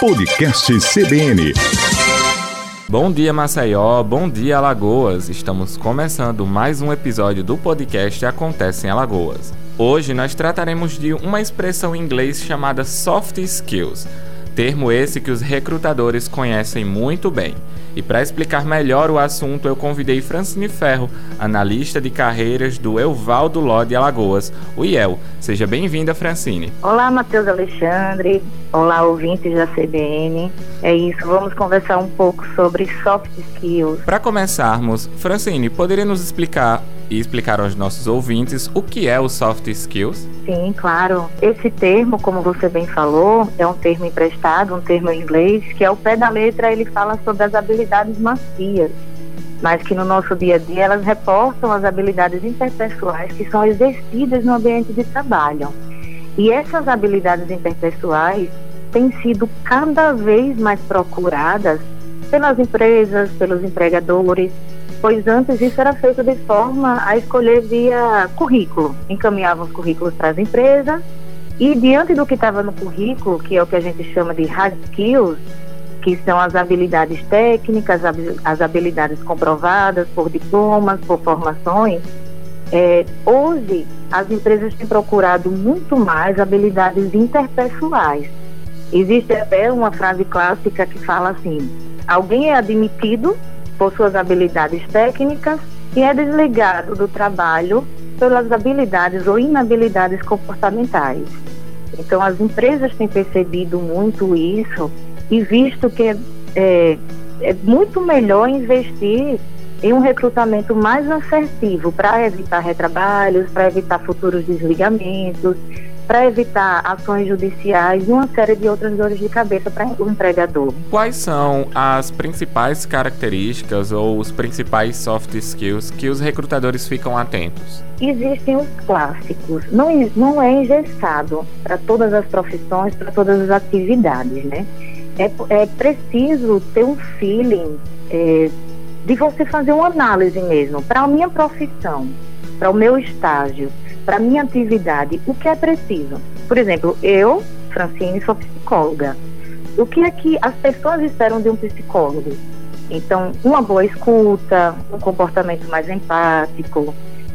Podcast CBN. Bom dia, Maceió. Bom dia, Alagoas. Estamos começando mais um episódio do podcast Acontece em Alagoas. Hoje nós trataremos de uma expressão em inglês chamada soft skills, termo esse que os recrutadores conhecem muito bem. E para explicar melhor o assunto, eu convidei Francine Ferro, analista de carreiras do Euvaldo Ló de Alagoas, o IEL. Seja bem-vinda, Francine. Olá, Matheus Alexandre. Olá, ouvintes da CBN. É isso, vamos conversar um pouco sobre soft skills. Para começarmos, Francine, poderia nos explicar e explicar aos nossos ouvintes o que é o soft skills? Sim, claro. Esse termo, como você bem falou, é um termo emprestado, um termo em inglês, que é o pé da letra, ele fala sobre as habilidades macias, mas que no nosso dia a dia elas reportam as habilidades interpessoais que são exercidas no ambiente de trabalho. E essas habilidades interpessoais têm sido cada vez mais procuradas pelas empresas, pelos empregadores, pois antes isso era feito de forma a escolher via currículo. Encaminhavam os currículos para as empresas e diante do que estava no currículo, que é o que a gente chama de hard skills, que são as habilidades técnicas, as habilidades comprovadas por diplomas, por formações, é, hoje as empresas têm procurado muito mais habilidades interpessoais. Existe até uma frase clássica que fala assim: alguém é admitido por suas habilidades técnicas e é desligado do trabalho pelas habilidades ou inabilidades comportamentais. Então, as empresas têm percebido muito isso e visto que é, é, é muito melhor investir em um recrutamento mais assertivo para evitar retrabalhos, para evitar futuros desligamentos, para evitar ações judiciais e uma série de outras dores de cabeça para o empregador. Quais são as principais características ou os principais soft skills que os recrutadores ficam atentos? Existem os clássicos. Não, não é engessado para todas as profissões, para todas as atividades, né? É, é preciso ter um feeling é, de você fazer uma análise mesmo para a minha profissão, para o meu estágio para minha atividade, o que é preciso? Por exemplo, eu, Francine, sou psicóloga. O que é que as pessoas esperam de um psicólogo? Então, uma boa escuta, um comportamento mais empático,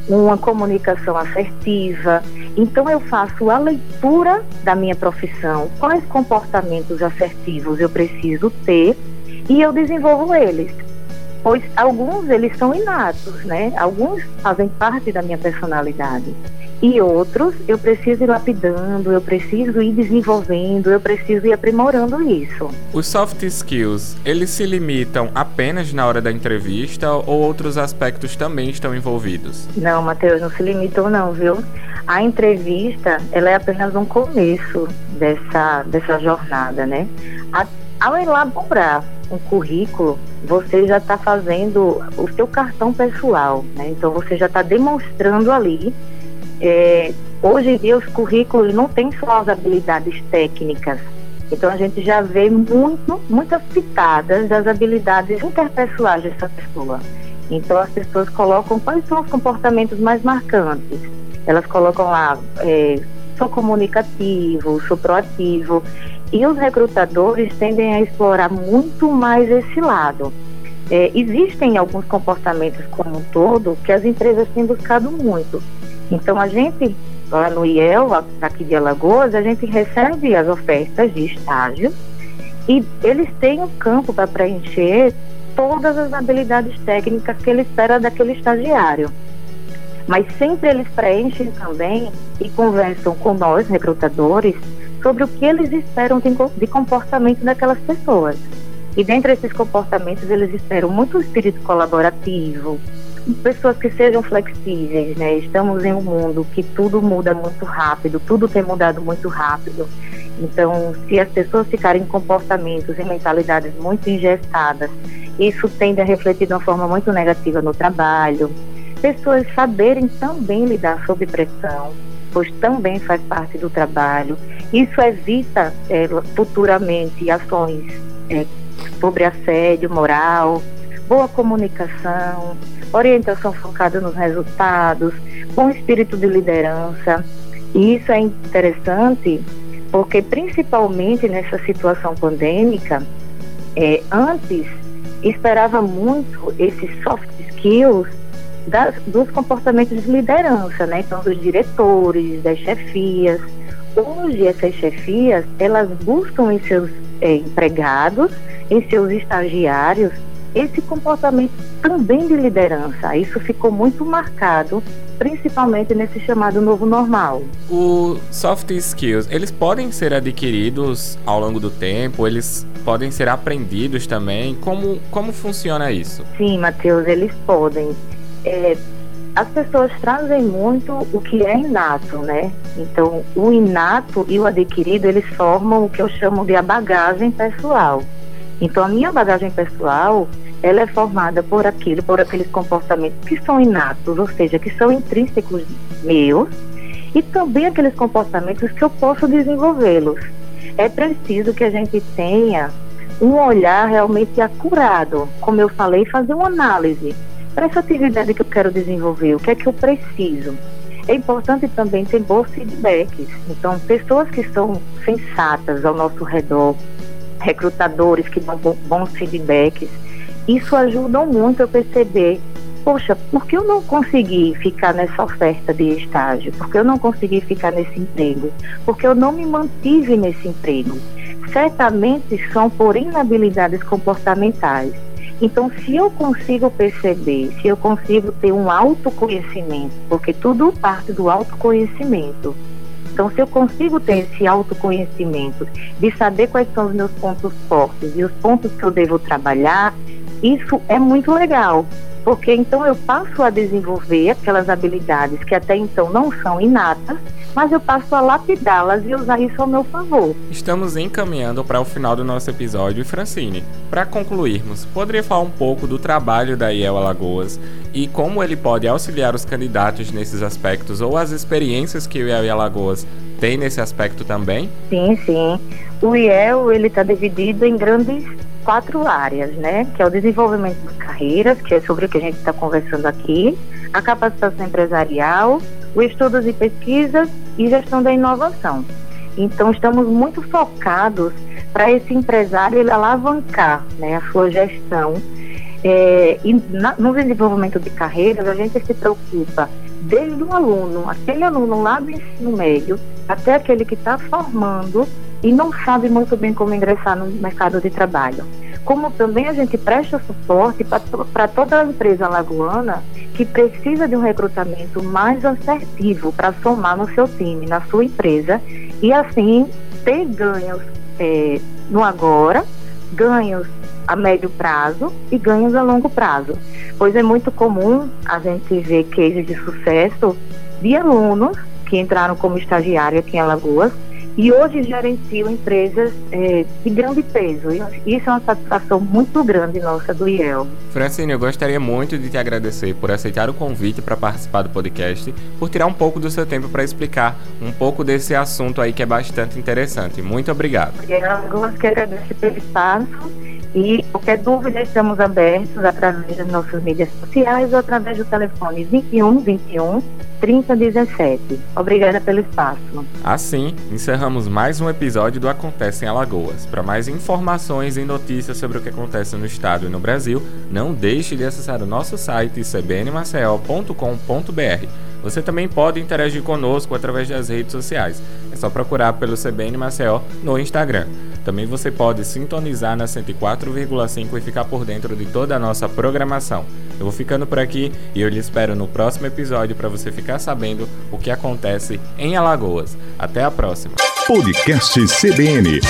uma comunicação assertiva. Então, eu faço a leitura da minha profissão, quais comportamentos assertivos eu preciso ter e eu desenvolvo eles. Pois alguns eles são inatos, né? Alguns fazem parte da minha personalidade. E outros eu preciso ir lapidando, eu preciso ir desenvolvendo, eu preciso ir aprimorando isso. Os soft skills, eles se limitam apenas na hora da entrevista ou outros aspectos também estão envolvidos? Não, Matheus, não se limitam não, viu? A entrevista, ela é apenas um começo dessa, dessa jornada, né? A, ao elaborar um currículo, você já está fazendo o seu cartão pessoal, né? Então você já está demonstrando ali é, hoje em dia os currículos não têm só as habilidades técnicas. Então a gente já vê muito, muitas pitadas das habilidades interpessoais dessa pessoa. Então as pessoas colocam quais são os comportamentos mais marcantes. Elas colocam lá, é, sou comunicativo, sou proativo. E os recrutadores tendem a explorar muito mais esse lado. É, existem alguns comportamentos como um todo que as empresas têm buscado muito. Então a gente, lá no IEL, aqui de Alagoas, a gente recebe as ofertas de estágio e eles têm um campo para preencher todas as habilidades técnicas que ele espera daquele estagiário. Mas sempre eles preenchem também e conversam com nós, recrutadores, sobre o que eles esperam de comportamento daquelas pessoas. E dentre esses comportamentos, eles esperam muito espírito colaborativo, pessoas que sejam flexíveis, né? Estamos em um mundo que tudo muda muito rápido, tudo tem mudado muito rápido. Então, se as pessoas ficarem em comportamentos e mentalidades muito engessadas, isso tende a refletir de uma forma muito negativa no trabalho. Pessoas saberem também lidar sob pressão, pois também faz parte do trabalho. Isso evita é, futuramente ações é, sobre assédio moral, boa comunicação, orientação focada nos resultados, bom espírito de liderança. E isso é interessante porque principalmente nessa situação pandêmica, é, antes esperava muito esses soft skills das, dos comportamentos de liderança, né? Então, dos diretores, das chefias. Hoje, essas chefias, elas buscam em seus é, empregados, em seus estagiários, esse comportamento também de liderança. Isso ficou muito marcado, principalmente nesse chamado novo normal. O soft skills, eles podem ser adquiridos ao longo do tempo, eles podem ser aprendidos também. Como, como funciona isso? Sim, Matheus, eles podem. É, as pessoas trazem muito o que é inato, né? Então, o inato e o adquirido, eles formam o que eu chamo de a bagagem pessoal. Então, a minha bagagem pessoal, ela é formada por aquilo, por aqueles comportamentos que são inatos, ou seja, que são intrínsecos meus, e também aqueles comportamentos que eu posso desenvolvê-los. É preciso que a gente tenha um olhar realmente acurado, como eu falei, fazer uma análise para essa atividade que eu quero desenvolver, o que é que eu preciso. É importante também ter bons feedbacks. Então, pessoas que são sensatas ao nosso redor, recrutadores que dão bons feedbacks, isso ajuda muito a perceber, poxa, por que eu não consegui ficar nessa oferta de estágio? Por que eu não consegui ficar nesse emprego? Porque eu não me mantive nesse emprego? Certamente são por inabilidades comportamentais. Então, se eu consigo perceber, se eu consigo ter um autoconhecimento, porque tudo parte do autoconhecimento. Então, se eu consigo ter esse autoconhecimento de saber quais são os meus pontos fortes e os pontos que eu devo trabalhar, isso é muito legal, porque então eu passo a desenvolver aquelas habilidades que até então não são inatas, mas eu passo a lapidá-las e usar isso ao meu favor. Estamos encaminhando para o final do nosso episódio Francine, para concluirmos, poderia falar um pouco do trabalho da IEL Alagoas e como ele pode auxiliar os candidatos nesses aspectos ou as experiências que o IEL Alagoas tem nesse aspecto também? Sim, sim. O IEL ele está dividido em grandes quatro áreas, né? Que é o desenvolvimento de carreiras, que é sobre o que a gente está conversando aqui, a capacitação empresarial, o estudos e pesquisas e gestão da inovação. Então, estamos muito focados para esse empresário ele alavancar né, a sua gestão. É, e na, no desenvolvimento de carreiras, a gente se preocupa desde o aluno, aquele aluno lá do ensino médio, até aquele que está formando e não sabe muito bem como ingressar no mercado de trabalho. Como também a gente presta suporte para toda a empresa lagoana que precisa de um recrutamento mais assertivo para somar no seu time, na sua empresa, e assim ter ganhos é, no agora, ganhos a médio prazo e ganhos a longo prazo. Pois é muito comum a gente ver cases de sucesso de alunos que entraram como estagiário aqui em Alagoas e hoje gerencio empresas é, de grande peso. Isso é uma satisfação muito grande nossa do IEL. Francine, eu gostaria muito de te agradecer por aceitar o convite para participar do podcast, por tirar um pouco do seu tempo para explicar um pouco desse assunto aí que é bastante interessante. Muito obrigado. Eu que agradeço pelo espaço e qualquer dúvida estamos abertos através das nossas mídias sociais ou através do telefone 21 21 3017. Obrigada pelo espaço. Assim, encerramos mais um episódio do Acontece em Alagoas. Para mais informações e notícias sobre o que acontece no estado e no Brasil, não deixe de acessar o nosso site cbnmaceo.com.br. Você também pode interagir conosco através das redes sociais. É só procurar pelo CBN Maceió no Instagram. Também você pode sintonizar na 104,5 e ficar por dentro de toda a nossa programação. Eu vou ficando por aqui e eu lhe espero no próximo episódio para você ficar sabendo o que acontece em Alagoas. Até a próxima. Podcast CBN